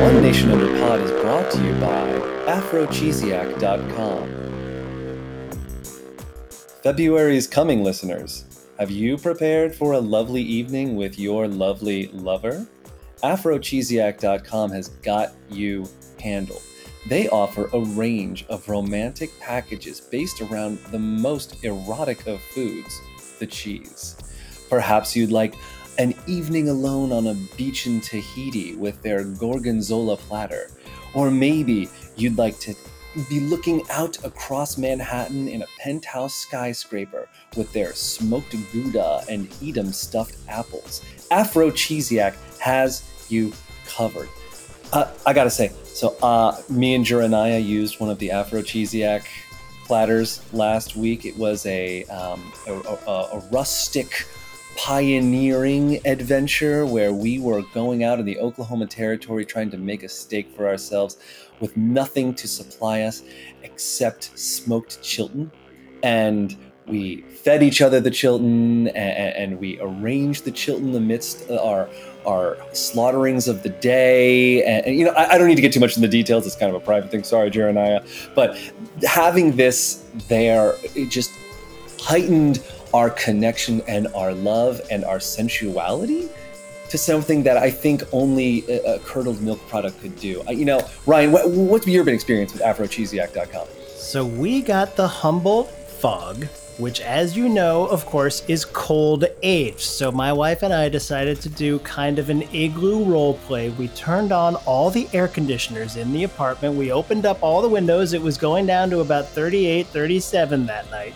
One Nation Under Pod is brought to you by AfroChesiac.com. February is coming, listeners. Have you prepared for a lovely evening with your lovely lover? AfroChesiac.com has got you handled. They offer a range of romantic packages based around the most erotic of foods, the cheese. Perhaps you'd like an evening alone on a beach in Tahiti with their gorgonzola platter. Or maybe you'd like to be looking out across Manhattan in a penthouse skyscraper with their smoked Gouda and Edam stuffed apples. Afrochesiac has you covered. Uh, I gotta say, so uh, me and Jeremiah used one of the Afrochesiac platters last week. It was a, um, a, a, a rustic pioneering adventure where we were going out in the Oklahoma Territory trying to make a steak for ourselves with nothing to supply us except smoked Chilton. And we fed each other the Chilton and, and we arranged the Chilton amidst our our slaughterings of the day. And, and you know, I, I, don't need to get too much in the details. It's kind of a private thing. Sorry, Jeremiah. But having this there, it just heightened our connection and our love and our sensuality to something that I think only a, a curdled milk product could do. I, you know, Ryan, what, what's your experience with AfroChesiac.com? So we got the Humboldt Fog, which, as you know, of course, is cold aged. So my wife and I decided to do kind of an igloo role play. We turned on all the air conditioners in the apartment. We opened up all the windows. It was going down to about 38, 37 that night.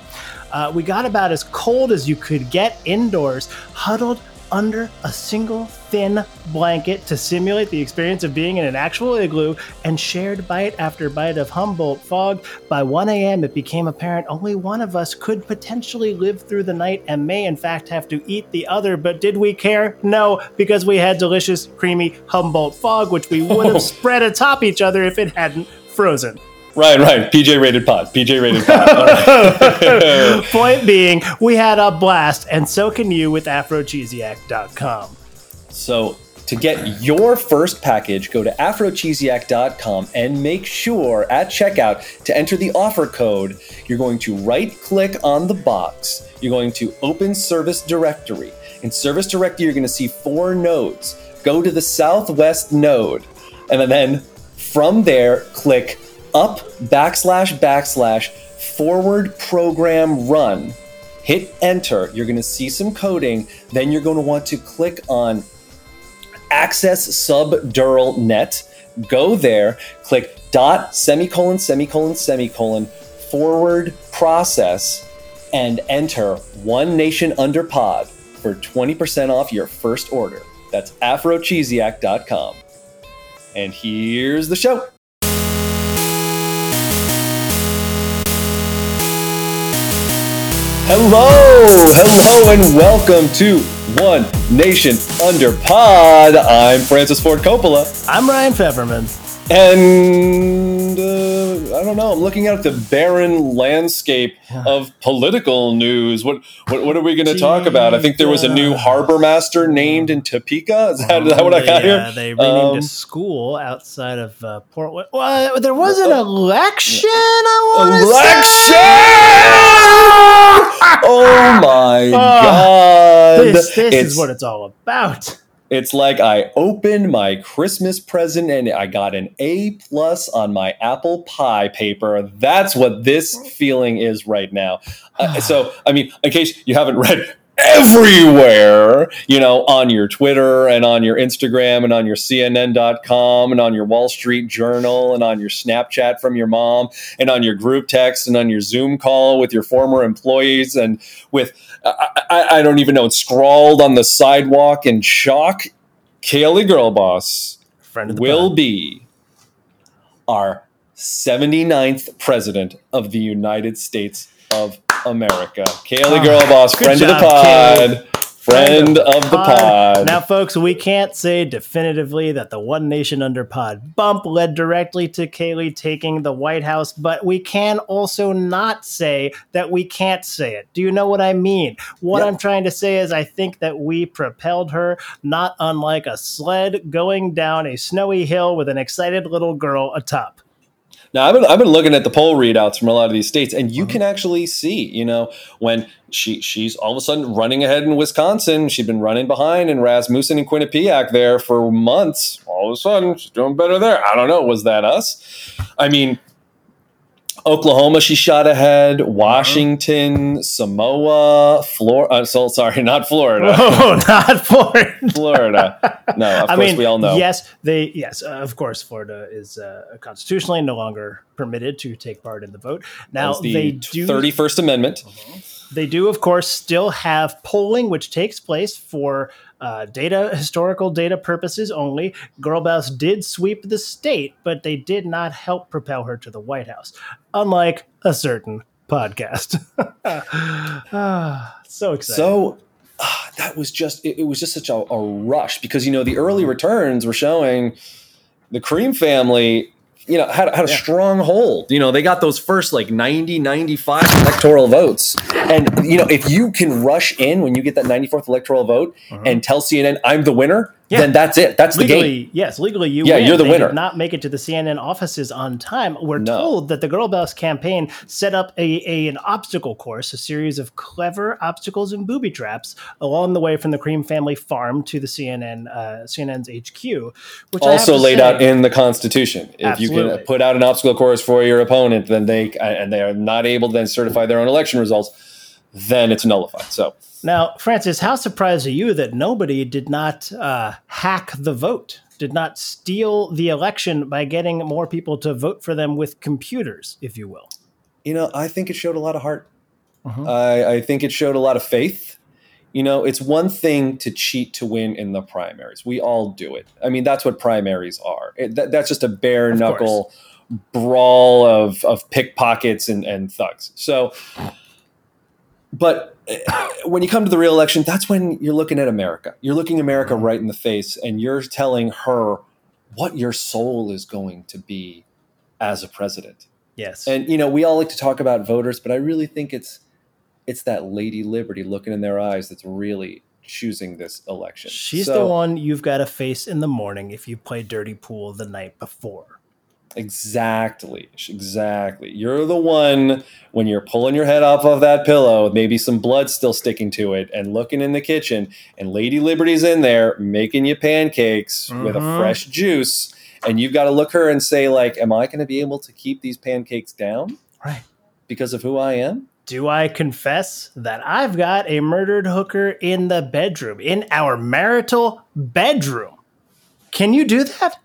Uh, we got about as cold as you could get indoors, huddled under a single thin blanket to simulate the experience of being in an actual igloo and shared bite after bite of Humboldt fog. By 1 a.m., it became apparent only one of us could potentially live through the night and may, in fact, have to eat the other. But did we care? No, because we had delicious, creamy Humboldt fog, which we would have spread atop each other if it hadn't frozen. Right, right. PJ rated pod. PJ rated pod. Point being, we had a blast, and so can you with AfroChesiac.com. So, to get your first package, go to afrochesiac.com and make sure at checkout to enter the offer code. You're going to right click on the box. You're going to open service directory. In service directory, you're going to see four nodes. Go to the southwest node, and then from there, click up backslash backslash forward program run. Hit enter. You're going to see some coding. Then you're going to want to click on access subdural net. Go there, click dot semicolon semicolon semicolon forward process and enter one nation under pod for 20% off your first order. That's afrochesiac.com. And here's the show. Hello, hello, and welcome to One Nation Under Pod. I'm Francis Ford Coppola. I'm Ryan Feverman. And uh, I don't know. I'm looking at the barren landscape of political news. What what, what are we going to talk about? I think there was a new harbor master named in Topeka. Is that, is that what I got here? They renamed um, a school outside of uh, Portland. Well, there was an election. I want election. oh my uh, god! This, this is what it's all about. It's like I opened my Christmas present and I got an A plus on my apple pie paper. That's what this feeling is right now. Uh, so, I mean, in case you haven't read everywhere, you know, on your Twitter and on your Instagram and on your CNN.com and on your Wall Street Journal and on your Snapchat from your mom and on your group text and on your Zoom call with your former employees and with, I, I, I don't even know, it's scrawled on the sidewalk in chalk. Kaylee Girl Boss will be our 79th president of the United States of America. Kaylee ah, oh, Girlboss, friend job, of the pod. friend of the pod. Now, folks, we can't say definitively that the One Nation Under Pod bump led directly to Kaylee taking the White House, but we can also not say that we can't say it. Do you know what I mean? What Yep. I'm trying to say is, I think that we propelled her, not unlike a sled going down a snowy hill with an excited little girl atop. Now I've been I've been looking at the poll readouts from a lot of these states, and you Mhm. can actually see, you know, when she she's all of a sudden running ahead in Wisconsin. She'd been running behind in Rasmussen and Quinnipiac there for months. All of a sudden, she's doing better there. I don't know. Was that us? I mean, Oklahoma, she shot ahead. Washington, Samoa, Florida. Uh, so sorry, not Florida. Oh, not Florida. Florida. No, of I course mean, we all know. Yes, they. Yes, uh, of course, Florida is uh, constitutionally no longer permitted to take part in the vote. Now was they do. Thirty First Amendment. They do, of course, still have polling, which takes place for uh, data, historical data purposes only. Girl Boss did sweep the state, but they did not help propel her to the White House, unlike a certain podcast. ah, so exciting. So ah, that was just it, it was just such a, a rush because you know the early returns were showing the Cream family you know had, had a Yeah. strong hold you know they got those first like 90 95 electoral votes and you know if you can rush in when you get that 94th electoral vote Mhm. and tell CNN I'm the winner Yeah. then that's it that's the game legally, yes, legally you Yeah, win. you're the They winner. Did not make it to the CNN offices on time. We're No. told that the Girl Boss campaign set up a, a an obstacle course, a series of clever obstacles and booby traps along the way from the Cream family farm to the CNN uh, CNN's HQ, which also laid say- out in the Constitution. If you can put out an obstacle course for your opponent, then they and they are not able to then certify their own election results, then it's nullified. So Now, Francis, how surprised are you that nobody did not uh, hack the vote? Did not steal the election by getting more people to vote for them with computers, if you will. you know, I think it showed a lot of heart. Mhm. I, I think it showed a lot of faith. You know, it's one thing to cheat to win in the primaries. We all do it. I mean, that's what primaries are. It, that, that's just a bare Of knuckle brawl of, of pickpockets and, and thugs. So, but eh, when you come to the real election, that's when you're looking at America. You're looking America Mhm. right in the face and you're telling her what your soul is going to be as a president. Yes. And you know, we all like to talk about voters, but I really think it's it's that Lady Liberty looking in their eyes that's really choosing this election. She's So- the one you've got to face in the morning if you play dirty pool the night before. Exactly. Exactly. You're the one when you're pulling your head off of that pillow, maybe some blood still sticking to it, and looking in the kitchen, and Lady Liberty's in there making you pancakes with a Mhm. fresh juice. And you've got to look her and say, like, am I going to be able to keep these pancakes down Right. because of who I am? Do I confess that I've got a murdered hooker in the bedroom, in our marital bedroom? Can you do that?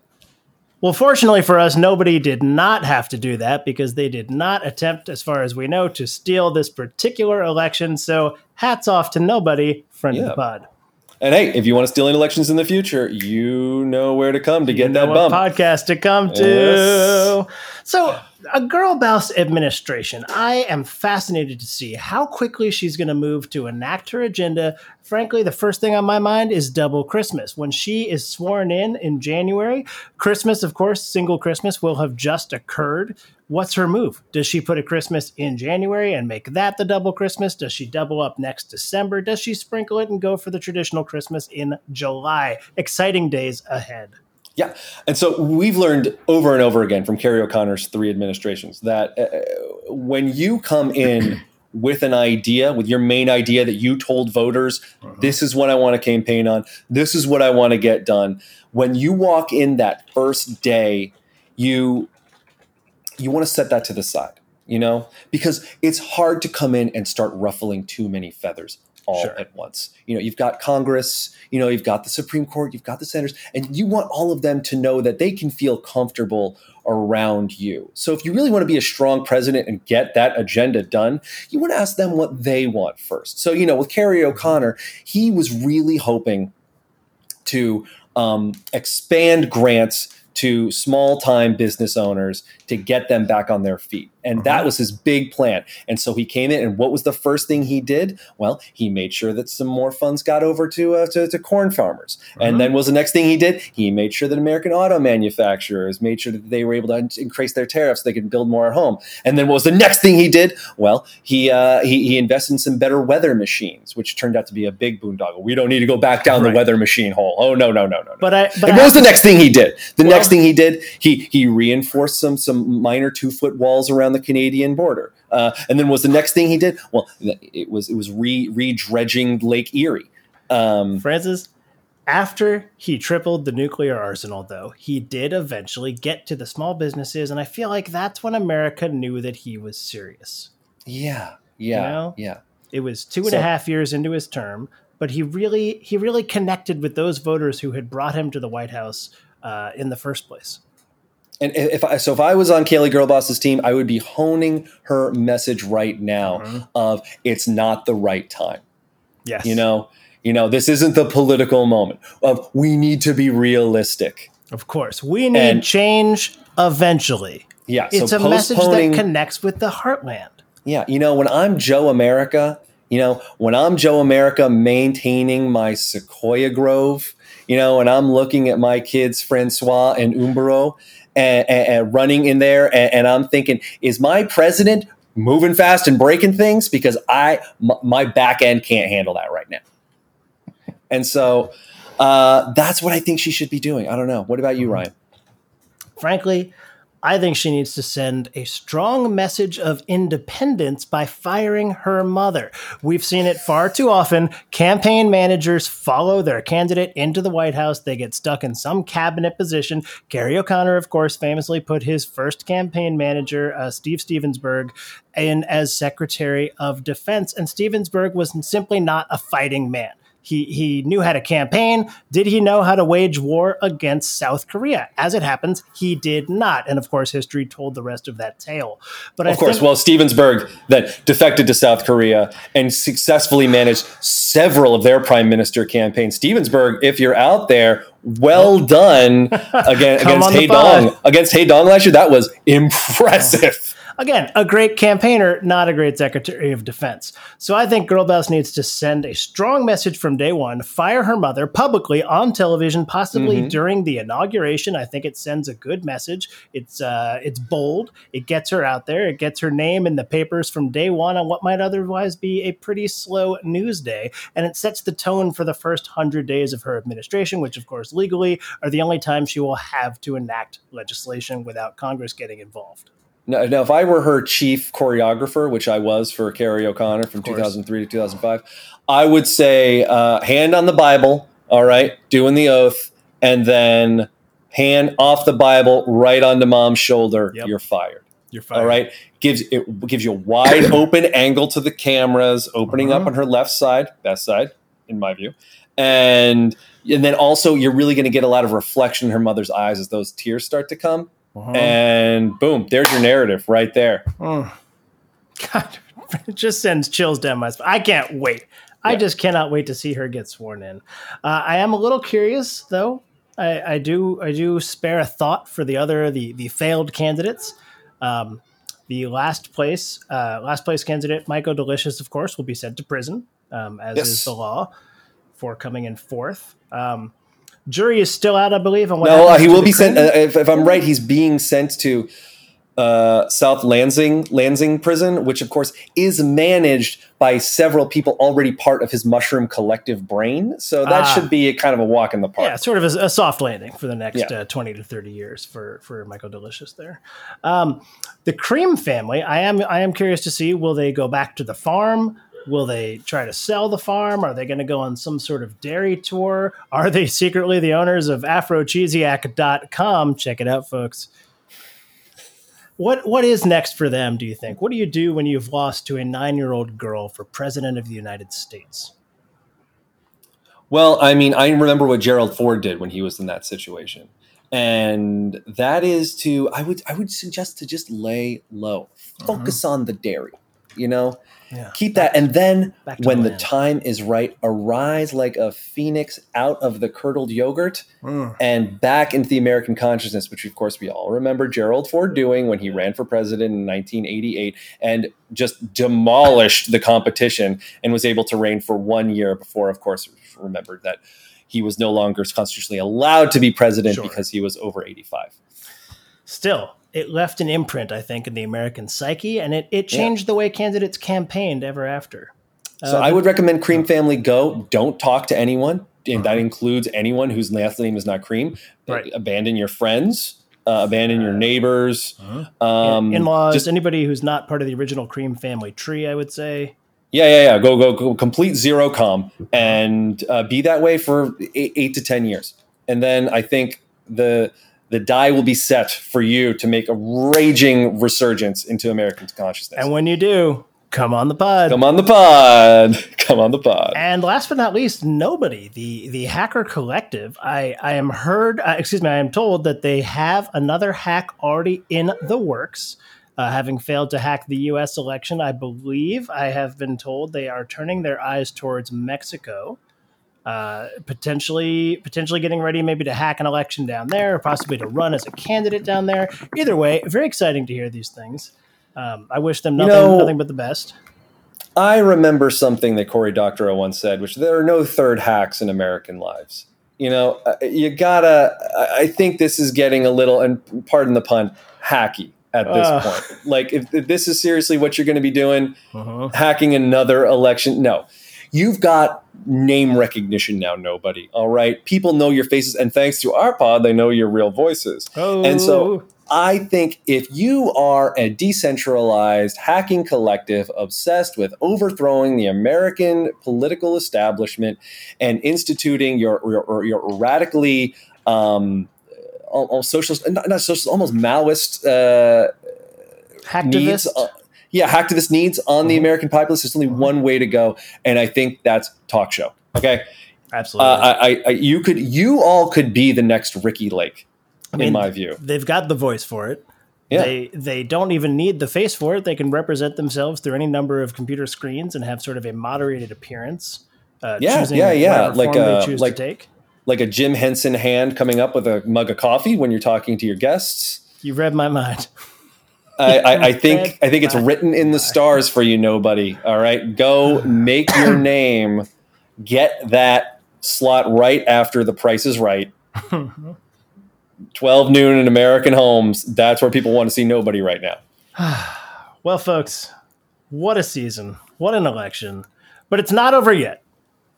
Well, fortunately for us, nobody did not have to do that because they did not attempt, as far as we know, to steal this particular election. So, hats off to nobody, friend of the pod. And hey, if you want to steal any elections in the future, you know where to come to get You that what bump. podcast to come to. Yes. So, a girl boss administration. I am fascinated to see how quickly she's going to move to enact her agenda. Frankly, the first thing on my mind is double Christmas. When she is sworn in in January, Christmas, of course, single Christmas will have just occurred. What's her move? Does she put a Christmas in January and make that the double Christmas? Does she double up next December? Does she sprinkle it and go for the traditional Christmas in July? Exciting days ahead. Yeah. And so we've learned over and over again from Kerry O'Connor's three administrations that uh, when you come in with an idea, with your main idea that you told voters, this is what I want to campaign on, this is what I want to get done. When you walk in that first day, you you want to set that to the side, you know, because it's hard to come in and start ruffling too many feathers all Sure. at once. You know, you've got Congress, you know, you've got the Supreme Court, you've got the senators, and you want all of them to know that they can feel comfortable around you. So if you really want to be a strong president and get that agenda done, you want to ask them what they want first. So, you know, with Kerry O'Connor, he was really hoping to um, expand grants to small time business owners to get them back on their feet. And that Uh-huh. was his big plan. And so he came in, and what was the first thing he did? Well, he made sure that some more funds got over to uh, to, to corn farmers. Mhm. And then what was the next thing he did? He made sure that American auto manufacturers made sure that they were able to increase their tariffs so they could build more at home. And then what was the next thing he did? Well, he uh, he, he invested in some better weather machines, which turned out to be a big boondoggle. We don't need to go back down Right. the weather machine hole. Oh no no no no no. But I but and what was the next thing he did? The Well- next thing he did, he he reinforced some some minor two foot walls around the Canadian border. Uh, and then was the next thing he did? Well, it was it was re re dredging Lake Erie. Um, Francis, after he tripled the nuclear arsenal, though, he did eventually get to the small businesses, and I feel like that's when America knew that he was serious. yeah, yeah, know? yeah. It was two and a half years into his term, but he really he really connected with those voters who had brought him to the White House uh, in the first place. And if I, so, if I was on Kaylee Girlboss's team, I would be honing her message right now Mhm. of it's not the right time. Yes, You know, you know, this isn't the political moment of we need to be realistic. of course, we need And- change eventually. Yeah, It's so a message that connects with the heartland. yeah, you know, when I'm Joe America, you know, when I'm Joe America maintaining my Sequoia Grove, you know, and I'm looking at my kids, Francois and Umbro, and, and, and running in there, and, and I'm thinking, is my president moving fast and breaking things? Because I, m- my back end can't handle that right now. And so uh, that's what I think she should be doing. I don't know. What about you, Ryan? Frankly, I think she needs to send a strong message of independence by firing her mother. We've seen it far too often. Campaign managers follow their candidate into the White House. They get stuck in some cabinet position. Gary O'Connor, of course, famously put his first campaign manager, uh, Steve Stevensburg, in as Secretary of Defense. And Stevensburg was simply not a fighting man. He, he knew how to campaign. Did he know how to wage war against South Korea? As it happens, he did not. And of course, history told the rest of that tale. But I Of course, think, well, Stevensburg that defected to South Korea and successfully managed several of their prime minister campaigns. Stevensburg, if you're out there, well done again, against Hey. Dong. Against Hey Dong last year, that was impressive. Again, a great campaigner, not a great Secretary of Defense. So I think Girl Boss needs to send a strong message from day one, fire her mother publicly on television, possibly Mhm. during the inauguration. I think it sends a good message. It's uh, it's bold. It gets her out there. It gets her name in the papers from day one on what might otherwise be a pretty slow news day, and it sets the tone for the first hundred days of her administration, which, of course, legally are the only time she will have to enact legislation without Congress getting involved. Now, now, if I were her chief choreographer, which I was for Kerry O'Connor from 2003 to 2005, I would say uh, hand on the Bible, all right, doing the oath, and then hand off the Bible right onto mom's shoulder. Yep. You're fired. You're fired. All right, gives it gives you a wide open angle to the cameras, opening up Uh-huh. on her left side, best side, in my view, and and then also you're really going to get a lot of reflection in her mother's eyes as those tears start to come, Uh-huh. and boom, there's your narrative right there. Mm. God, it just sends chills down my spine. I can't wait. I just cannot wait to see her get sworn in. Uh, I am a little curious, though. I, I do I do spare a thought for the other the the failed candidates. Um, the last place uh, last place candidate Michael Delicious, of course, will be sent to prison, um, as Yes. is the law for coming in fourth. Um, jury is still out, I believe. On what no, uh, he will be sent. Uh, if, if I'm right, he's being sent to uh, South Lansing Lansing Prison, which of course is managed by several people already part of his mushroom collective brain. So that Ah. should be a kind of a walk in the park. Yeah, sort of a, a soft landing for the next Yeah. uh, 20 to 30 years for, for Michael Delicious there. Um, the Cream family, I am I am curious to see will they go back to the farm? Will they try to sell the farm? Are they going to go on some sort of dairy tour? Are they secretly the owners of afrocheesiac.com? Check it out, folks. What what is next for them, do you think? What do you do when you've lost to a 9-year-old girl for president of the United States? Well, I mean, I remember what Gerald Ford did when he was in that situation. And that is to I would I would suggest to just lay low. Mm-hmm. Focus on the dairy. you know, Yeah. keep that. And then when the the land. time is right, arise like a phoenix out of the curdled yogurt Mm. and back into the American consciousness, which of course we all remember Gerald Ford doing when he ran for president in 1988 and just demolished the competition and was able to reign for one year before, of course, remembered that he was no longer constitutionally allowed to be president Sure. because he was over 85. Still, it left an imprint, I think, in the American psyche, and it, it changed the way candidates campaigned ever after. So Uh, I would recommend Cream Family go. Don't talk to anyone. And that includes anyone whose last name is not Cream. Right. Abandon your friends. Uh, abandon your neighbors. Um, in laws, just- anybody who's not part of the original Cream family tree, I would say. Yeah, yeah, yeah. Go, go, go. Complete zero com and uh, be that way for eight, eight to ten years, and then I think the the die will be set for you to make a raging resurgence into American consciousness. And when you do, come on the pod. Come on the pod. Come on the pod. And last but not least, nobody. The the hacker collective. I I am heard. Uh, excuse me. I am told that they have another hack already in the works. Uh, having failed to hack the U.S. election, I believe I have been told they are turning their eyes towards Mexico, uh, potentially potentially getting ready maybe to hack an election down there, or possibly to run as a candidate down there. Either way, very exciting to hear these things. Um, I wish them You nothing know- nothing but the best. I remember something that Cory Doctorow once said, which there are no third hacks in American lives. You know, uh, you gotta. I- think this is getting a little, and pardon the pun, hacky at this Ugh. point. Like, if, if this is seriously what you're going to be doing, Uh-huh. hacking another election, no. You've got name recognition now, nobody. All right. People know your faces, and thanks to our pod, they know your real voices. Oh, And so I think if you are a decentralized hacking collective obsessed with overthrowing the American political establishment and instituting your your, your radically um, al- al- socialist, not, not socialist, almost Maoist uh, needs. uh, yeah, hacktivist needs on the Mhm. American populace. There's only one way to go, and I think that's talk show. Okay, uh, Absolutely. I, I, I, you could, you all could be the next Ricki Lake, I mean, in my view. they've got the voice for it. Yeah. They they don't even need the face for it. They can represent themselves through any number of computer screens and have sort of a moderated appearance. Uh, Yeah, choosing yeah, yeah, like, form uh, they choose like- to take. like a Jim Henson hand coming up with a mug of coffee when you're talking to your guests. You read my mind. I, I, I think I think it's written in the stars for you, nobody. All right, go make your name, get that slot right after the Price is Right. Twelve noon in American homes. That's where people want to see nobody right now. well, folks, what a season! What an election! But it's not over yet.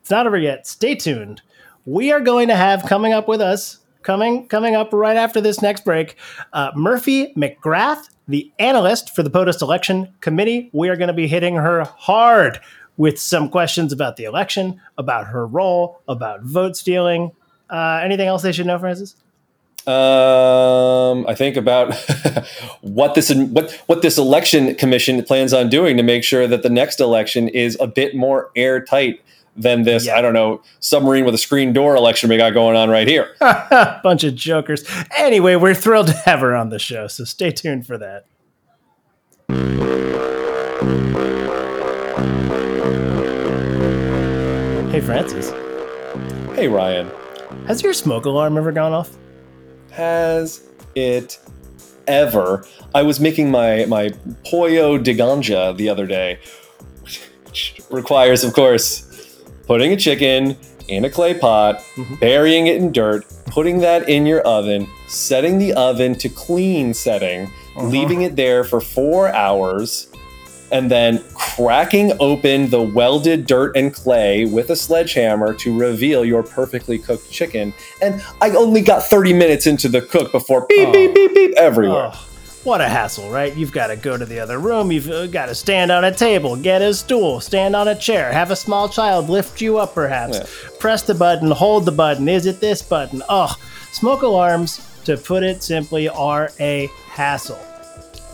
It's not over yet. Stay tuned. We are going to have coming up with us coming coming up right after this next break. Uh, Murphy McGrath, the analyst for the POTUS election committee. We are going to be hitting her hard with some questions about the election, about her role, about vote stealing. Uh, anything else they should know, Francis? Um, I think about what this what what this election commission plans on doing to make sure that the next election is a bit more airtight than this. Yeah. I don't know submarine with a screen door election we got going on right here. Bunch of jokers. Anyway, we're thrilled to have her on the show, so stay tuned for that. Hey, Francis, hey Ryan, has your smoke alarm ever gone off? has it ever? I was making my my pollo de ganja the other day, which requires, of course, putting a chicken in a clay pot, Mhm. burying it in dirt, putting that in your oven, setting the oven to clean setting, Uh-huh. leaving it there for four hours, and then cracking open the welded dirt and clay with a sledgehammer to reveal your perfectly cooked chicken. And I only got 30 minutes into the cook before beep, Oh. beep, beep, beep everywhere. Oh, what a hassle, right? You've got to go to the other room. You've uh, got to stand on a table, get a stool, stand on a chair, have a small child lift you up, perhaps. Yeah. Press the button, hold the button. Is it this button? Oh, smoke alarms, to put it simply, are a hassle.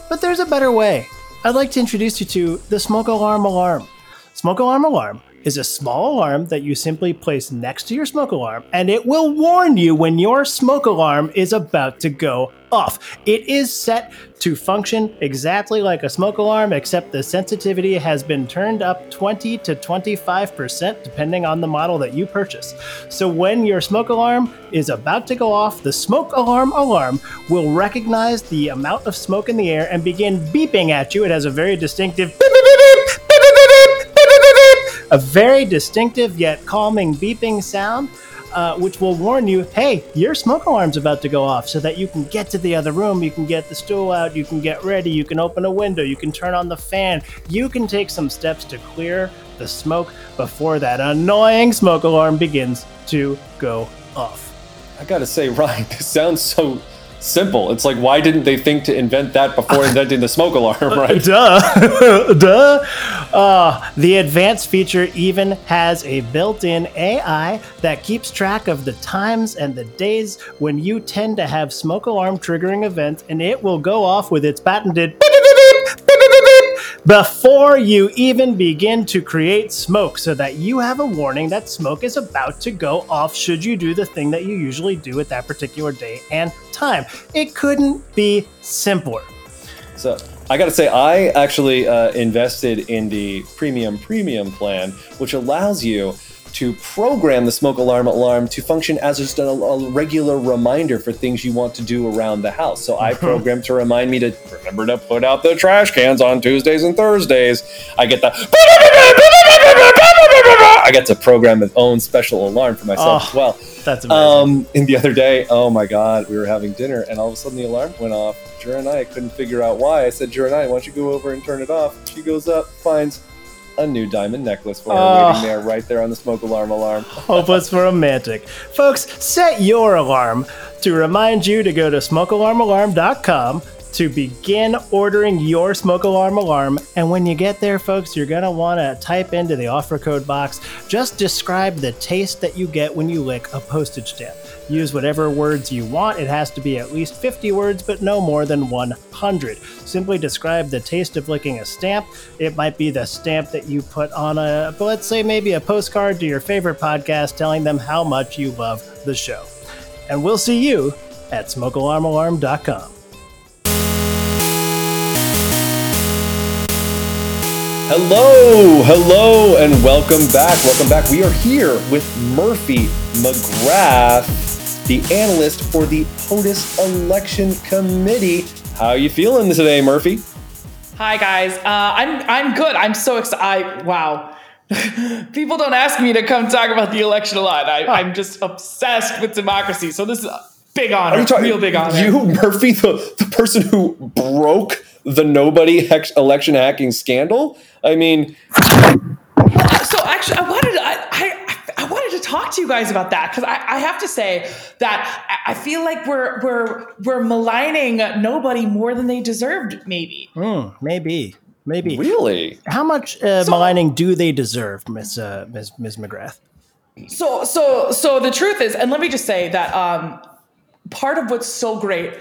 But there's a better way. I'd like to introduce you to the Smoke Alarm Alarm. Smoke Alarm Alarm is a small alarm that you simply place next to your smoke alarm, and it will warn you when your smoke alarm is about to go off. It is set to function exactly like a smoke alarm, except the sensitivity has been turned up 20 to 25%, depending on the model that you purchase. So when your smoke alarm is about to go off, the smoke alarm alarm will recognize the amount of smoke in the air and begin beeping at you. It has a very distinctive beep, a very distinctive yet calming beeping sound. Uh, which will warn you, hey, your smoke alarm's about to go off, so that you can get to the other room, you can get the stool out, you can get ready, you can open a window, you can turn on the fan, you can take some steps to clear the smoke before that annoying smoke alarm begins to go off. I gotta say, Ryan, this sounds so simple. It's like, why didn't they think to invent that before inventing the smoke alarm, right? Duh. Duh. Uh, the advanced feature even has a built in AI that keeps track of the times and the days when you tend to have smoke alarm triggering events, and it will go off with its patented before you even begin to create smoke so that you have a warning that smoke is about to go off should you do the thing that you usually do at that particular day and time. It couldn't be simpler. So I got to say, I actually uh, invested in the premium premium plan, which allows you to program the smoke alarm alarm to function as just a, a regular reminder for things you want to do around the house. So I programmed to remind me to remember to put out the trash cans on Tuesdays and Thursdays. I get the I get to program its own special alarm for myself Oh, as well. That's amazing. Um, and the other day, oh my God, we were having dinner, and all of a sudden the alarm went off. Jura and I couldn't figure out why. I said, Jura and I, why don't you go over and turn it off? She goes up, finds a new diamond necklace for her Oh. waiting there, right there on the smoke alarm alarm. Hopeless romantic. Folks, set your alarm to remind you to go to smokealarmalarm.com to begin ordering your smoke alarm alarm. And when you get there, folks, you're going to want to type into the offer code box. Just describe the taste that you get when you lick a postage stamp. Use whatever words you want. It has to be at least 50 words, but no more than 100. Simply describe the taste of licking a stamp. It might be the stamp that you put on a, let's say maybe a postcard to your favorite podcast telling them how much you love the show. And we'll see you at smokealarmalarm.com. Hello, hello, and welcome back. Welcome back. We are here with Murphy McGrath, the analyst for the POTUS Election Committee. How you feeling today, Murphy? Hi guys, uh, I'm I'm good. I'm so excited. Wow, people don't ask me to come talk about the election a lot. I, I'm just obsessed with democracy. So this is a big honor, Are you talking real big honor. You, Murphy, the, the person who broke the nobody hex election hacking scandal? I mean, so actually, I wanted to, I, I I wanted to talk to you guys about that because I, I have to say that I I feel like we're we're we're maligning nobody more than they deserved. Maybe. Hmm, maybe. Maybe. really? How much uh, So- maligning do they deserve, Miss uh, Miss Miss McGrath? So so so the truth is, and let me just say that um, part of what's so great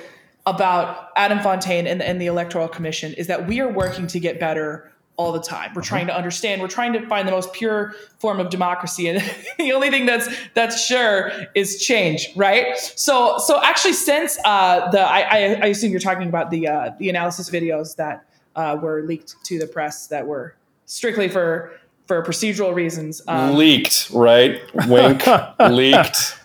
about Adam Fontaine and, and the Electoral Commission is that we are working to get better all the time. We're trying to understand. We're trying to find the most pure form of democracy, and the only thing that's that's sure is change, right? So so actually, since uh, the I, I, I assume you're talking about the uh, the analysis videos that uh, were leaked to the press that were strictly for for procedural reasons. Um, leaked, right? Wink, leaked.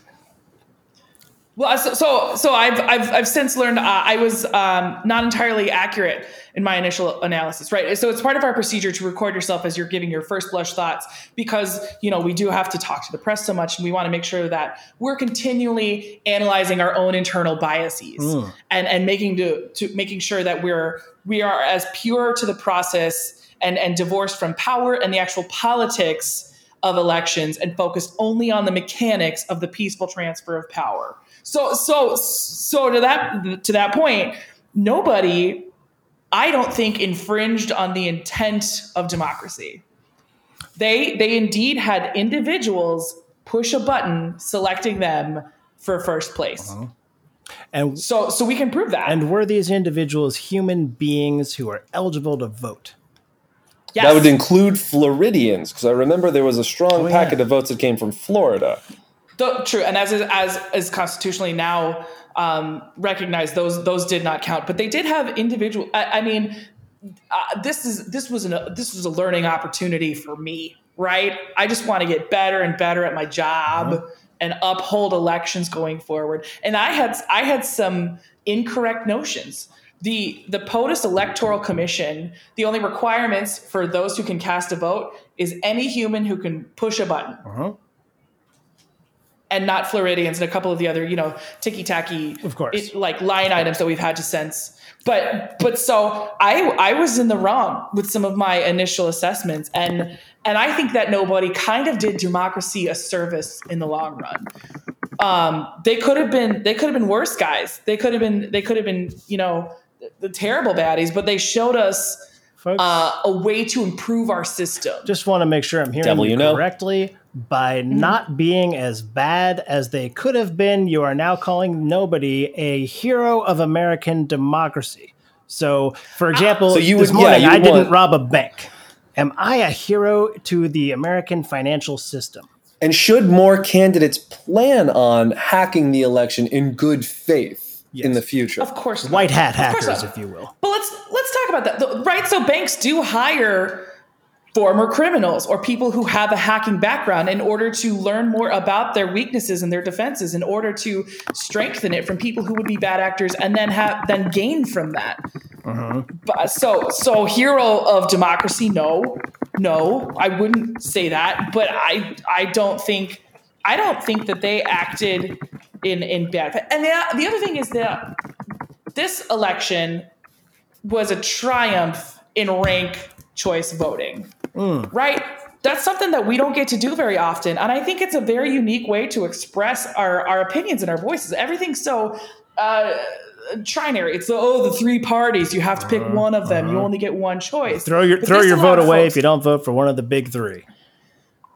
Well, so so, so I've, I've I've since learned uh, I was um, not entirely accurate in my initial analysis, right? So it's part of our procedure to record yourself as you're giving your first blush thoughts because you know we do have to talk to the press so much, and we want to make sure that we're continually analyzing our own internal biases and and making to, to making sure that we're we are as pure to the process and and divorced from power and the actual politics of elections and focused only on the mechanics of the peaceful transfer of power. So so so to that to that point, nobody I don't think infringed on the intent of democracy. They they indeed had individuals push a button selecting them for first place. Uh-huh. And So so we can prove that. and were these individuals human beings who are eligible to vote? Yes. That would include Floridians, because I remember there was a strong Oh, yeah. packet of votes that came from Florida. Though, true, and as is, as is constitutionally now um, recognized, those those did not count, but they did have individual. I, I mean, uh, this is this was an this was a learning opportunity for me, right? I just want to get better and better at my job and uphold elections going forward. And I had I had some incorrect notions. The the POTUS Electoral Commission, the only requirements for those who can cast a vote is any human who can push a button Uh-huh. And not Floridians and a couple of the other, you know, ticky tacky, Of course. like line items that we've had to sense. But but so I I was in the wrong with some of my initial assessments, and and I think that nobody kind of did democracy a service in the long run. Um, they could have been they could have been worse guys. They could have been they could have been you know the, the terrible baddies, but they showed us Folks, uh, a way to improve our system. just want to make sure I'm hearing Devil you, you know. correctly. By Mm-hmm. not being as bad as they could have been, you are now calling nobody a hero of American democracy. So, for example, So you this would- yeah, morning you I didn't want- rob a bank. Am I a hero to the American financial system? And should more candidates plan on hacking the election in good faith in the future? Of course, not. White hat hackers, if you will. But let's let's talk about that, The- right? So banks do hire former criminals or people who have a hacking background in order to learn more about their weaknesses and their defenses, in order to strengthen it from people who would be bad actors, and then have then gain from that. Uh-huh. But, so so hero of democracy, no, no, I wouldn't say that. But I I don't think I don't think that they acted in in bad. And the, the other thing is that this election was a triumph in rank choice voting, right? That's something that we don't get to do very often. And I think it's a very unique way to express our, our opinions and our voices. Everything's so uh, trinary. It's the, oh, the three parties. You have to pick one of them. You only get one choice. Throw your But throw your vote away folks- if you don't vote for one of the big three.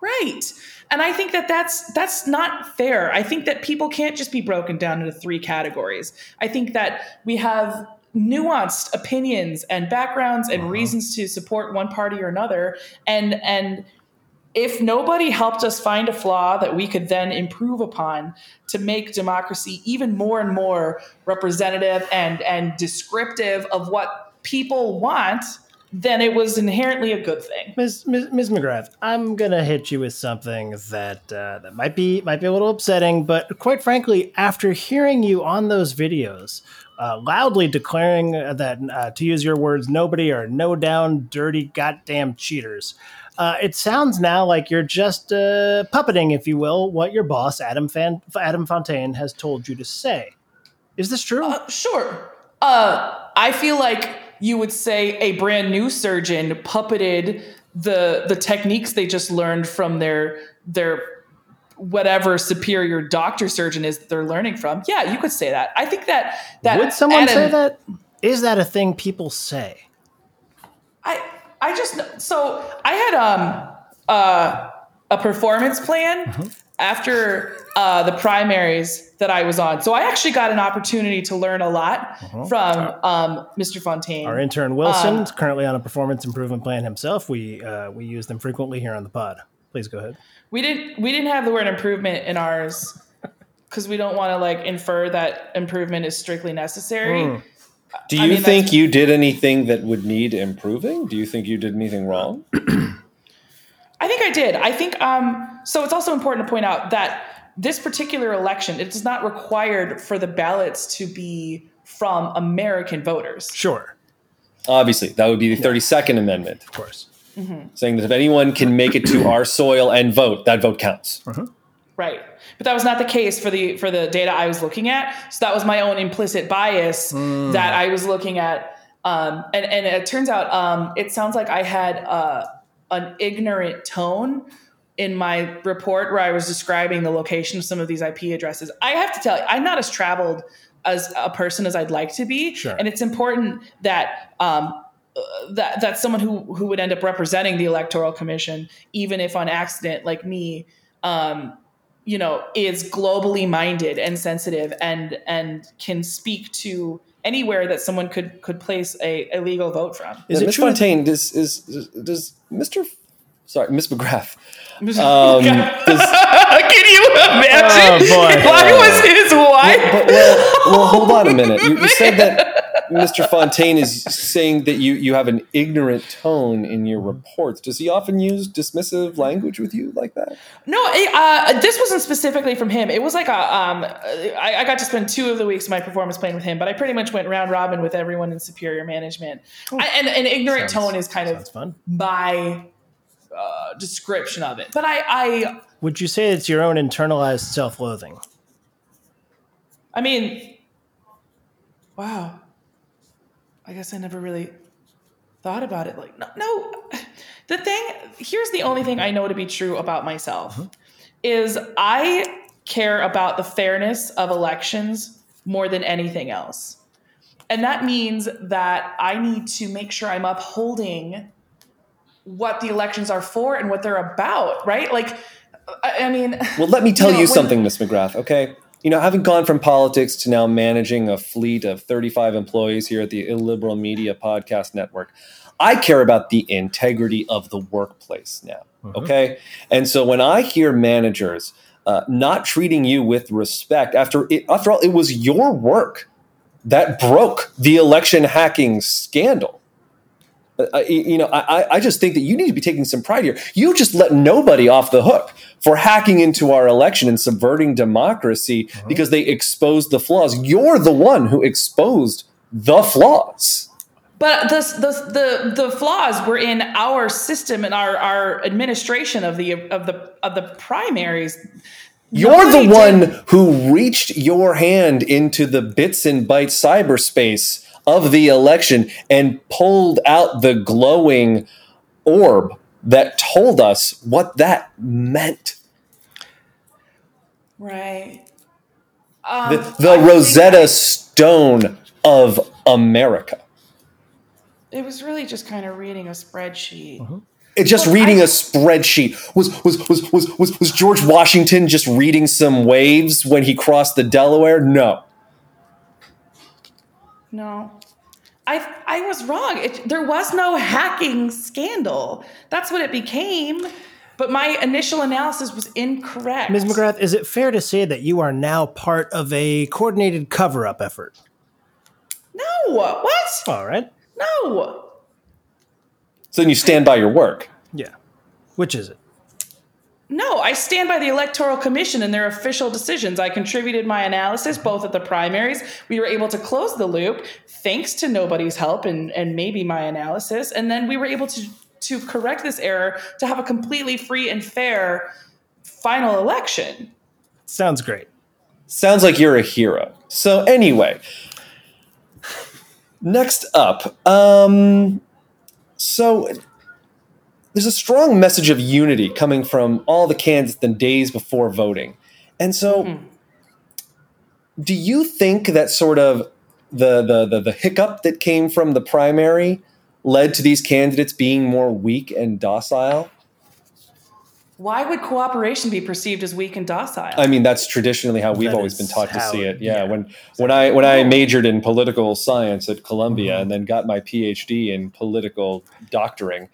Right. And I think that that's that's not fair. I think that people can't just be broken down into three categories. I think that we have nuanced opinions and backgrounds and uh-huh. reasons to support one party or another and and if nobody helped us find a flaw that we could then improve upon to make democracy even more and more representative and and descriptive of what people want then it was inherently a good thing Ms. Ms. Ms. McGrath, I'm gonna hit you with something that uh, that might be might be a little upsetting, but quite frankly, after hearing you on those videos, uh, loudly declaring that, uh, to use your words, nobody are no down, dirty, goddamn cheaters. Uh, it sounds now like you're just uh, puppeting, if you will, what your boss Adam Fan- Adam Fontaine has told you to say. Is this true? Uh, sure. Uh, I feel like you would say a brand new surgeon puppeted the the techniques they just learned from their their whatever superior doctor surgeon is that they're learning from. Yeah, you could say that. I think that that Would someone Adam- say that? Is that a thing people say? I I just so I had um uh a performance plan Mm-hmm. After uh, the primaries that I was on. So I actually got an opportunity to learn a lot from um, Mr. Fontaine. Uh-huh. Our intern Wilson Um, is currently on a performance improvement plan himself. We uh, we use them frequently here on the pod. Please go ahead. We didn't we didn't have the word improvement in ours because we don't want to like infer that improvement is strictly necessary. Mm. Do I you mean, think you did anything that would need improving? Do you think you did anything wrong? I think I did. I think um, so. It's also important to point out that this particular election it is not required for the ballots to be from American voters. Sure, Obviously, that would be the 32nd Amendment, of course. saying that if anyone can make it to our soil and vote, that vote counts. Right. But that was not the case for the for the data I was looking at. So that was my own implicit bias that I was looking at. Um, and, and it turns out um, it sounds like I had uh, an ignorant tone in my report where I was describing the location of some of these IP addresses. I have to tell you, I'm not as traveled as a person as I'd like to be. Sure. And it's important that um, uh, that that's someone who who would end up representing the electoral commission, even if on accident, like me, um, you know, is globally minded and sensitive and and can speak to anywhere that someone could could place a, a legal vote from. Is Now, it Ms. true that- Fontaine, does is does Mr. Sorry, Miss McGrath. Um, Can you imagine? Oh, boy. If I was his wife. but well, well, hold on a minute. You, you said that Mr. Fontaine is saying that you you have an ignorant tone in your reports. Does he often use dismissive language with you like that? No, it, uh, this wasn't specifically from him. It was like a. Um, I, I got to spend two of the weeks of my performance playing with him, but I pretty much went round robin with everyone in superior management. I, and an ignorant Sounds- tone is kind of fun. my uh, description of it. But I, I, Would you say it's your own internalized self-loathing? I mean, wow. I guess I never really thought about it like no, no. The thing here's the only thing I know to be true about myself is I care about the fairness of elections more than anything else. And that means that I need to make sure I'm upholding what the elections are for and what they're about, right? Like I, I mean Well, let me tell You you, know, when- something, Miss McGrath. Okay, you know, having gone from politics to now managing a fleet of 35 employees here at the Illiberal Media Podcast Network, I care about the integrity of the workplace now. Okay, and so when I hear managers uh, not treating you with respect after it, after all, it was your work that broke the election hacking scandal. Uh, you you know, I, I- I just think that you need to be taking some pride here. You just let nobody off the hook for hacking into our election and subverting democracy because they exposed the flaws. You're the one who exposed the flaws. But the, the the the flaws were in our system and our our administration of the of the of the primaries. You're Nobody the one did- who reached your hand into the bits and bytes cyberspace of the election and pulled out the glowing orb that told us what that meant. right. Um, The, the I Rosetta Stone of America. It was really just kind of reading a spreadsheet. It's just Well, reading I- a spreadsheet. Was, was was was was was George Washington just reading some waves when he crossed the Delaware? No. No. I I was wrong. It, there was no hacking scandal. That's what it became. But my initial analysis was incorrect. Ms. McGrath, is it fair to say that you are now part of a coordinated cover-up effort? No. What? All right. No. So then you stand by your work. Yeah. Which is it? No, I stand by the Electoral Commission and their official decisions. I contributed my analysis both at the primaries. We were able to close the loop thanks to nobody's help and, and maybe my analysis. And then we were able to, to correct this error to have a completely free and fair final election. Sounds great. Sounds like you're a hero. So anyway, next up, um, so there's a strong message of unity coming from all the candidates the days before voting, and so do you think that sort of the, the the the hiccup that came from the primary led to these candidates being more weak and docile? Why would cooperation be perceived as weak and docile? I mean, that's traditionally how we've That always been taught to see it- it. Yeah, yeah, when when I when I majored in political science at Columbia Mm-hmm. and then got my PhD in political doctoring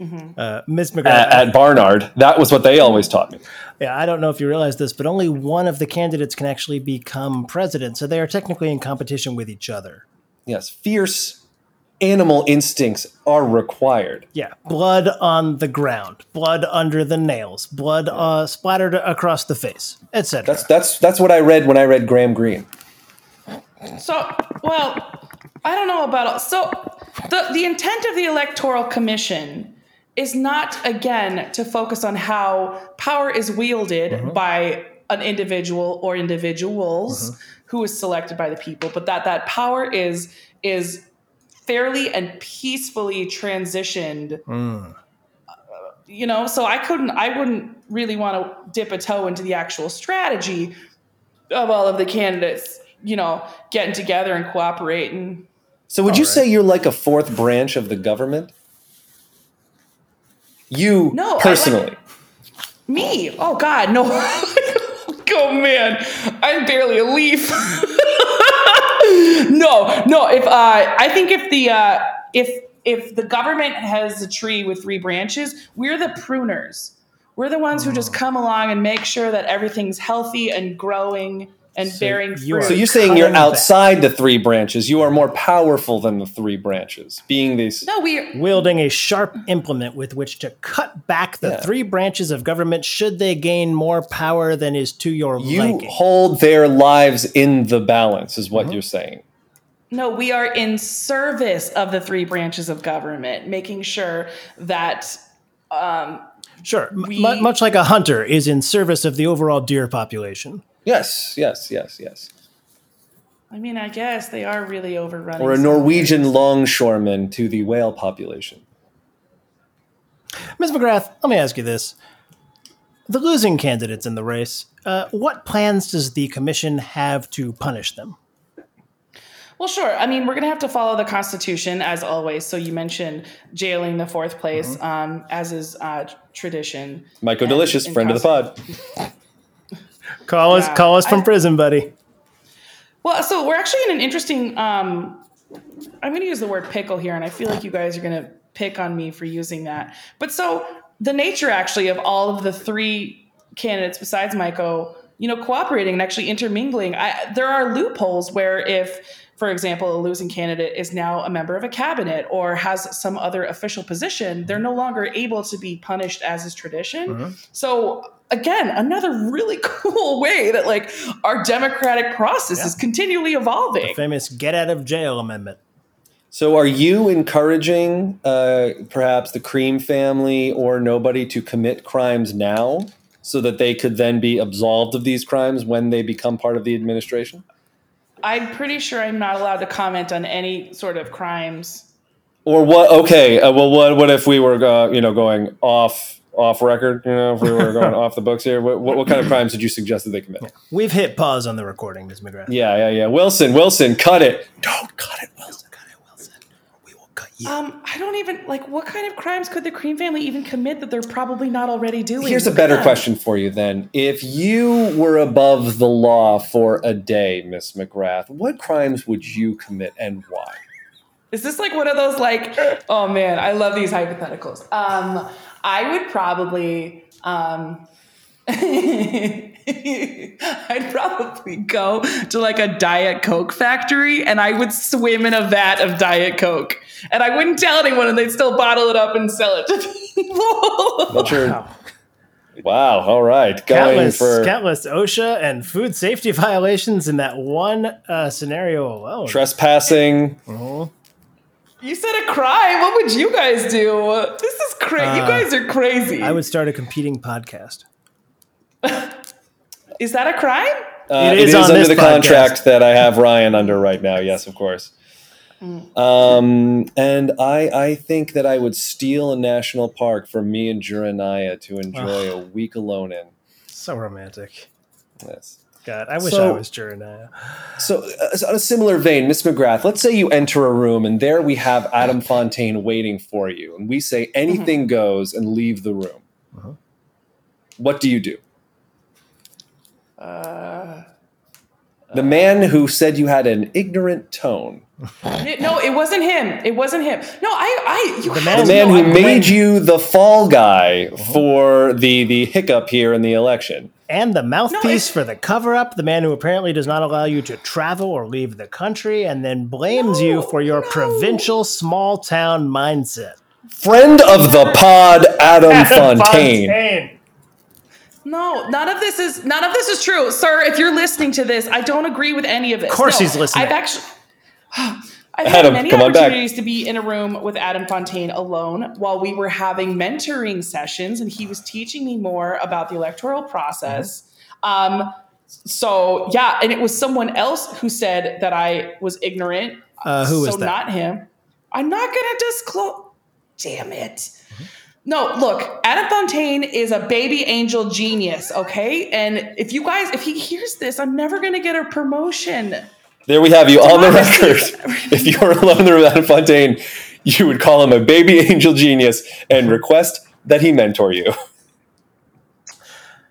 Uh, Ms. McGrath, at, at Barnard, that was what they always taught me. yeah, I don't know if you realize this, but only one of the candidates can actually become president, so they are technically in competition with each other. Yes, fierce animal instincts are required. Yeah, blood on the ground, blood under the nails, blood uh, splattered across the face, etc. That's that's that's what I read when I read Graham Greene. So, well, I don't know about so the the intent of the electoral commission is not again to focus on how power is wielded uh-huh. by an individual or individuals uh-huh. who is selected by the people, but that that power is is fairly and peacefully transitioned. Mm. You know so i couldn't i wouldn't really want to dip a toe into the actual strategy of all of the candidates you know getting together and cooperating. So would you right. say you're like a fourth branch of the government? You No, I like- personally. me oh god no oh man i'm barely a leaf no, no. If uh, I think if the uh, if if the government has a tree with three branches, we're the pruners. We're the ones who just come along and make sure that everything's healthy and growing and So bearing you are- fruit. So you're saying you're Cutting back. outside the three branches. You are more powerful than the three branches, being these. no, we are Wielding a sharp implement with which to cut back the Yeah. three branches of government should they gain more power than is to your You liking. hold their lives in the balance, is what you're saying. No, we are in service of the three branches of government, making sure that um, Sure. We- mu- much like a hunter is in service of the overall deer population. Yes, yes, yes, yes. I mean, I guess they are really overrunning. Or a some Norwegian longshoreman to the whale population. Ms. McGrath, let me ask you this. The losing candidates in the race, uh, what plans does the commission have to punish them? Well, sure. I mean, we're going to have to follow the Constitution as always. So you mentioned jailing the fourth place, Mm-hmm. um, as is uh, tradition. Michael And- Delicious, and friend of the pod. Call us, Yeah, call us from I- prison, buddy. Well, so we're actually in an interesting. Um, I'm going to use the word pickle here, and I feel like you guys are going to pick on me for using that. But so the nature actually of all of the three candidates besides Michael, you know, cooperating and actually intermingling, I, there are loopholes where if, for example, a losing candidate is now a member of a cabinet or has some other official position, they're no longer able to be punished as is tradition. So again, another really cool way that like our democratic process is continually evolving. Famous get out of jail amendment. So, are you encouraging uh, perhaps the Cream family or nobody to commit crimes now so that they could then be absolved of these crimes when they become part of the administration? I'm pretty sure I'm not allowed to comment on any sort of crimes. Or what? Okay, uh, well, what what if we were uh, you know going off off record? You know, if we were going off the books here, what, what what kind of crimes did you suggest that they commit? We've hit pause on the recording, Ms. McGrath. Yeah, yeah, yeah. Wilson, Wilson, cut it. Don't cut it, Wilson. Cut it, Wilson. We will cut you. Um, I don't even like what kind of crimes could the Cream family even commit that they're probably not already doing? Here's a better them. question for you then. If you were above the law for a day, Miss McGrath, what crimes would you commit and why? Is this like one of those like, oh man, I love these hypotheticals. Um, I would probably um I'd probably go to like a Diet Coke factory and I would swim in a vat of Diet Coke. And I wouldn't tell anyone and they'd still bottle it up and sell it to people. What's your Wow. wow? All right, going Countless, for countless OSHA and food safety violations in that one uh, scenario alone. trespassing. Mhm. you said a crime. What would you guys do? This is crazy. you Uh, guys are crazy. I would start a competing podcast. is that a crime? Uh, It it is is, under the podcast. contract that I have Ryan under right now. Yes, of course. Um, and I, I think that I would steal a national park for me and Jeremiah to enjoy a week alone in. So romantic. Yes. God, I wish So- I was Jeremiah. So, uh, on a similar vein, Miss McGrath, let's say you enter a room and there we have Adam Fontaine waiting for you, and we say anything goes and leave the room. Uh-huh. What do you do? Uh, The man who said you had an ignorant tone, it- no, it wasn't him. It wasn't him. No, I, I, you The man- the man know, who I'm made going- you the fall guy for the the hiccup here in the election. And the mouthpiece it's- for the cover up, the man who apparently does not allow you to travel or leave the country, and then blames you for your no. provincial small town mindset. Friend of the pod, Adam Fontaine. Fontaine. No, none of this is none of this is true, sir. If you're listening to this, I don't agree with any of this. Of course No, he's listening. I've actually. I've Adam, had many come on back. opportunities to be in a room with Adam Fontaine alone while we were having mentoring sessions, and he was teaching me more about the electoral process. Um, so yeah, and it was someone else who said that I was ignorant. Uh, who was so that? not him. I'm not gonna disclose. Damn it. No, look, Adam Fontaine is a baby angel genius, okay? And if you guys, if he hears this, I'm never gonna get a promotion. There we have you on the record. If you were alone there with Adam Fontaine, you would call him a baby angel genius and request that he mentor you.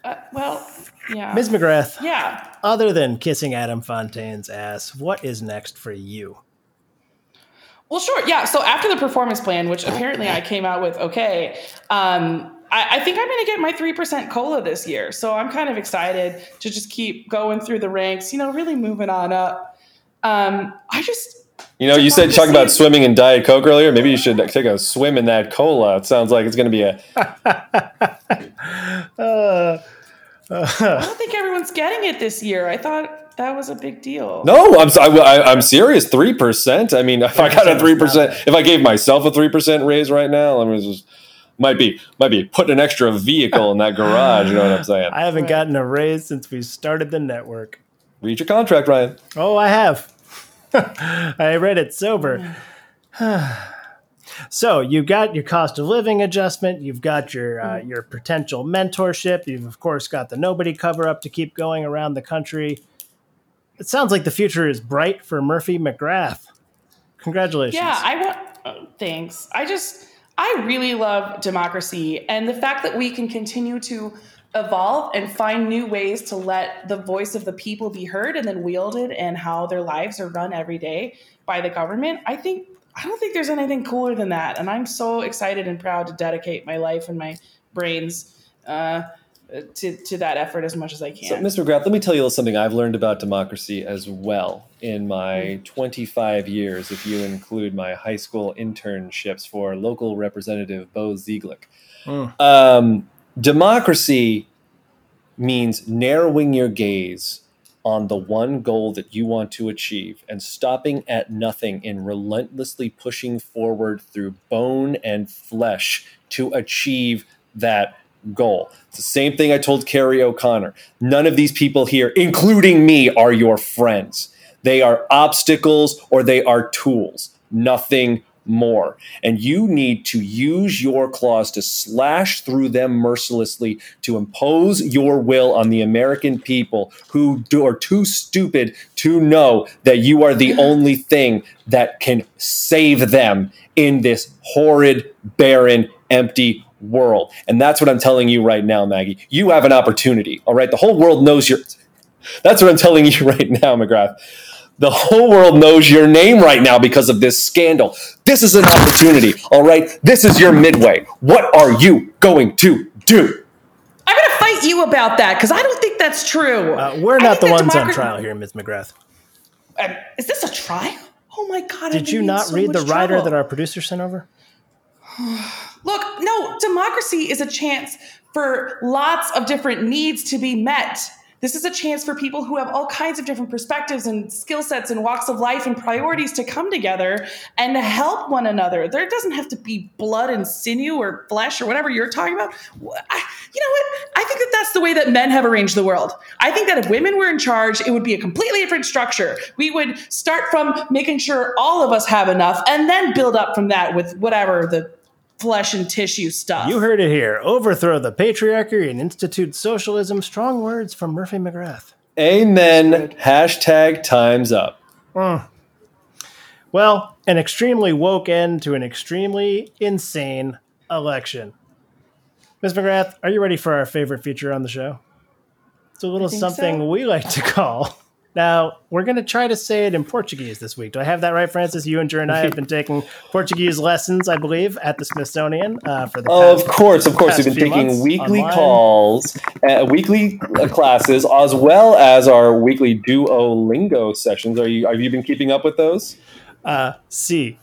Uh, well, Yeah. Ms. McGrath, yeah. other than kissing Adam Fontaine's ass, what is next for you? Well, sure. Yeah. So after the performance plan, which apparently I came out with okay, um, I, I think I'm going to get my 3% COLA this year. So I'm kind of excited to just keep going through the ranks, you know, really moving on up. Um, I just, You know, you said talking about swimming in Diet Coke earlier. Maybe you should take a swim in that cola. It sounds like it's going to be a. Uh, I don't think everyone's getting it this year. I thought that was a big deal. No, I'm I, I, I'm serious. Three percent. I mean, if I got a 3% three is not percent, bad. if I gave myself a three percent raise right now, I mean, just might be might be putting an extra vehicle in that garage. You know what I'm saying? I haven't Right. gotten a raise since we started the network. Read your contract, Ryan. Oh, I have. I read it sober. so you've got your cost of living adjustment. You've got your uh, your potential mentorship. You've of course got the nobody cover up to keep going around the country. It sounds like the future is bright for Murphy McGrath. Congratulations. Yeah, I want. oh, thanks. I just, I really love democracy and the fact that we can continue to evolve and find new ways to let the voice of the people be heard and then wielded and how their lives are run every day by the government. I think I don't think there's anything cooler than that, and I'm so excited and proud to dedicate my life and my brains uh, to to that effort as much as I So, can. Mr. McGrath, let me tell you something I've learned about democracy as well in my 25 years, if you include my high school internships for local representative Bo Zieglik. Mm. Um, democracy means narrowing your gaze on the one goal that you want to achieve and stopping at nothing and relentlessly pushing forward through bone and flesh to achieve that goal. It's the same thing I told Kerry O'Connor. None of these people here, including me, are your friends. They are obstacles or they are tools, nothing more. And you need to use your claws to slash through them mercilessly to impose your will on the American people who do, are too stupid to know that you are the only thing that can save them in this horrid, barren, empty world. And that's what I'm telling you right now, Maggie. You have an opportunity. All right. The whole world knows your. That's what I'm telling you right now, McGrath. The whole world knows your name right now because of this scandal. This is an opportunity. All right. This is your midway. What are you going to do? I'm going to fight you about that because I don't think that's true. Uh, we're not the that ones on trial here, Ms. McGrath. Um, is this a trial? Oh my god! Did you not read the rider that our producer sent over? Look, no, democracy is a chance for lots of different needs to be met. This is a chance for people who have all kinds of different perspectives and skill sets and walks of life and priorities to come together and help one another. There doesn't have to be blood and sinew or flesh or whatever you're talking about. I, you know what? I think that that's the way that men have arranged the world. I think that if women were in charge, it would be a completely different structure. We would start from making sure all of us have enough and then build up from that with whatever the flesh and tissue stuff. You heard it here. Overthrow the patriarchy and institute socialism. Strong words from Murphy McGrath. Amen. Hashtag time's up. Hmm. Well, an extremely woke end to an extremely insane election. Ms. McGrath, are you ready for our favorite feature on the show? It's a little something so. we like to call. Now, we're going to try to say it in Portuguese this week. Do I have that right, Francis? You and Jer and I have been taking Portuguese lessons, I believe, at the Smithsonian uh, for the past, Of course, of course. We've been taking weekly online. calls, uh, weekly uh, classes, as well as our weekly Duolingo sessions. Are you? Have you been keeping up with those? Uh, C.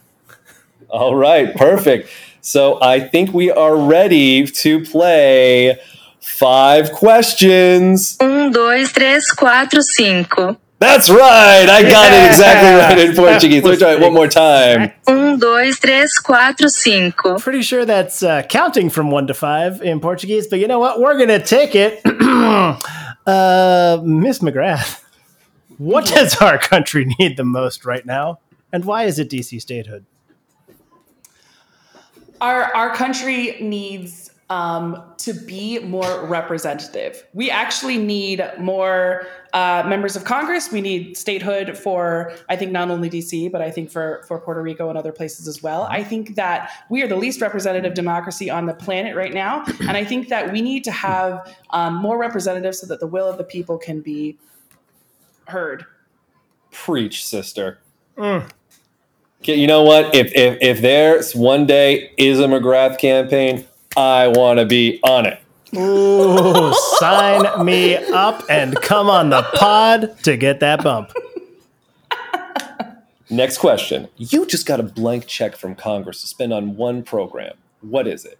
All right, perfect. So I think we are ready to play five questions. Um, dois, três, quatro, cinco. That's right. I got it exactly right in Portuguese. Let me try it one more time. Um, dois, três, quatro, cinco. Pretty sure that's uh, counting from one to five in Portuguese, but you know what? We're gonna take it. uh, Miss McGrath, what does our country need the most right now, and why is it DC statehood? our our country needs um, to be more representative. We actually need more uh, members of Congress. We need statehood for, I think, not only DC, but I think for, for Puerto Rico and other places as well. I think that we are the least representative democracy on the planet right now. And I think that we need to have um, more representatives so that the will of the people can be heard. Preach, sister. Okay, you know what? If, if if there's one day is a McGrath campaign, I want to be on it. Ooh, sign me up and come on the pod to get that bump. Next question. You just got a blank check from Congress to spend on one program. What is it?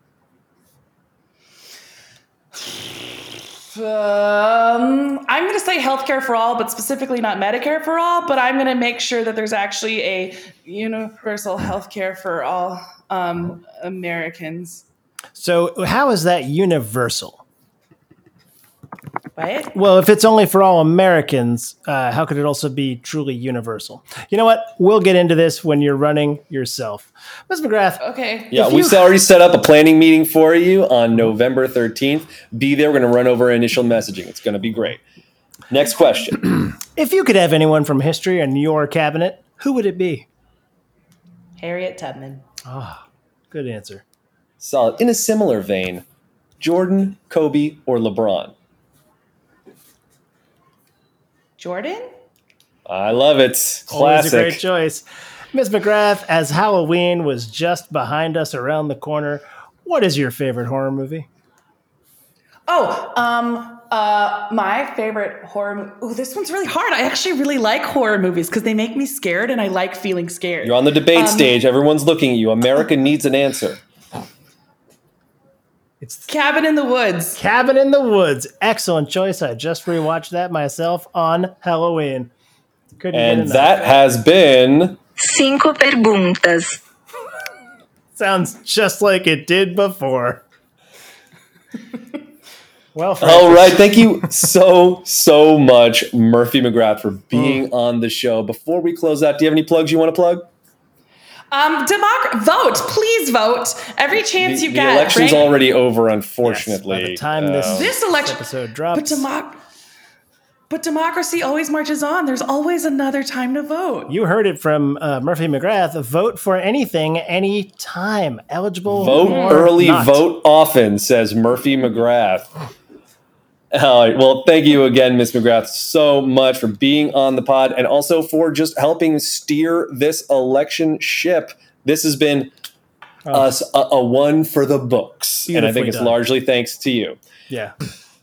Um, I'm going to say healthcare for all, but specifically not Medicare for all. But I'm going to make sure that there's actually a universal healthcare for all um, Americans. So, how is that universal? Right? Well, if it's only for all Americans, uh, how could it also be truly universal? You know what? We'll get into this when you're running yourself. Ms. McGrath, Okay. Yeah, If we've you- already set up a planning meeting for you on November 13th. Be there. We're going to run over initial messaging. It's going to be great. Next question. if you could have anyone from history in your cabinet, who would it be? Harriet Tubman. Ah, good answer. Solid. In a similar vein, Jordan, Kobe, or LeBron? Jordan? I love it. Always a great choice. Ms. McGrath, as Halloween was just behind us around the corner, what is your favorite horror movie? Oh, um, uh, my favorite horror. Mo- oh, this one's really hard. I actually really like horror movies because they make me scared, and I like feeling scared. You're on the debate Um, stage. Everyone's looking at you. America needs an answer. It's Cabin in the Woods. Cabin in the Woods. Excellent choice. I just rewatched that myself on Halloween. Couldn't get And enough. that has been. Cinco perguntas. sounds just like it did before. well, All Francis, right. Thank you so, so much, Murphy McGrath, for being Oh. on the show. Before we close out, do you have any plugs you want to plug? Um, democ- vote, please vote. Every chance The, you the get. election's right? already over, yes, unfortunately. by the time this, Um, This election, episode but drops, democ- but democracy always marches on. There's always another time to vote. you heard it from uh, Murphy McGrath. Vote for anything, anytime. Eligible. Vote or early, not. vote often, says Murphy McGrath. All right. Well, thank you again, Miss McGrath, so much for being on the pod and also for just helping steer this election ship. This has been us a, a one for the books. and I think it's done. largely thanks to you. Yeah.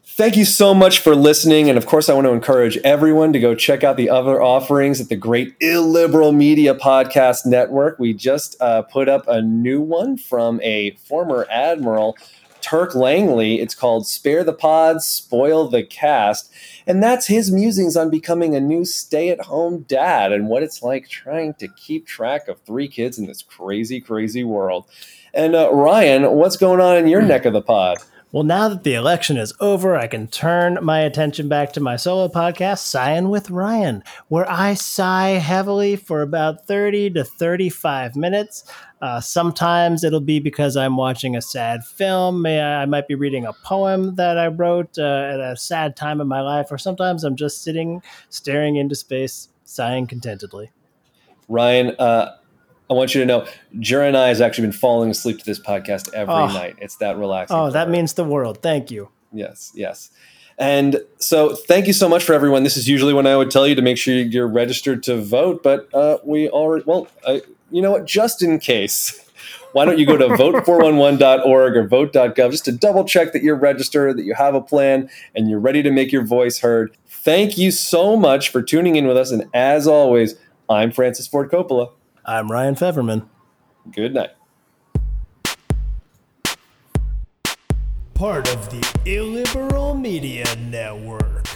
Thank you so much for listening. And of course, I want to encourage everyone to go check out the other offerings at the Great Illiberal Media Podcast Network. We just uh, put up a new one from a former admiral, Turk Langley. It's called Spare the Pods, Spoil the Cast. And that's his musings on becoming a new stay at home dad and what it's like trying to keep track of three kids in this crazy, crazy world. And uh, Ryan, what's going on in your neck of the pod? Well, now that the election is over, I can turn my attention back to my solo podcast, Sighing with Ryan, where I sigh heavily for about 30 to 35 minutes. Uh, sometimes it'll be because I'm watching a sad film. May I, I might be reading a poem that I wrote uh, at a sad time in my life, or sometimes I'm just sitting, staring into space, sighing contentedly. Ryan, uh, I want you to know, Jura and I has actually been falling asleep to this podcast every Oh. night. It's that relaxing. Oh, that means the world. Thank you. yes, yes. And so, thank you so much for everyone. This is usually when I would tell you to make sure you're registered to vote, but uh, we already, well, uh, you know what? Just in case, why don't you go to vote411.org or vote.gov just to double check that you're registered, that you have a plan, and you're ready to make your voice heard. Thank you so much for tuning in with us. And as always, I'm Francis Ford Coppola. I'm Ryan Feverman. Good night. Part of the Illiberal Media Network.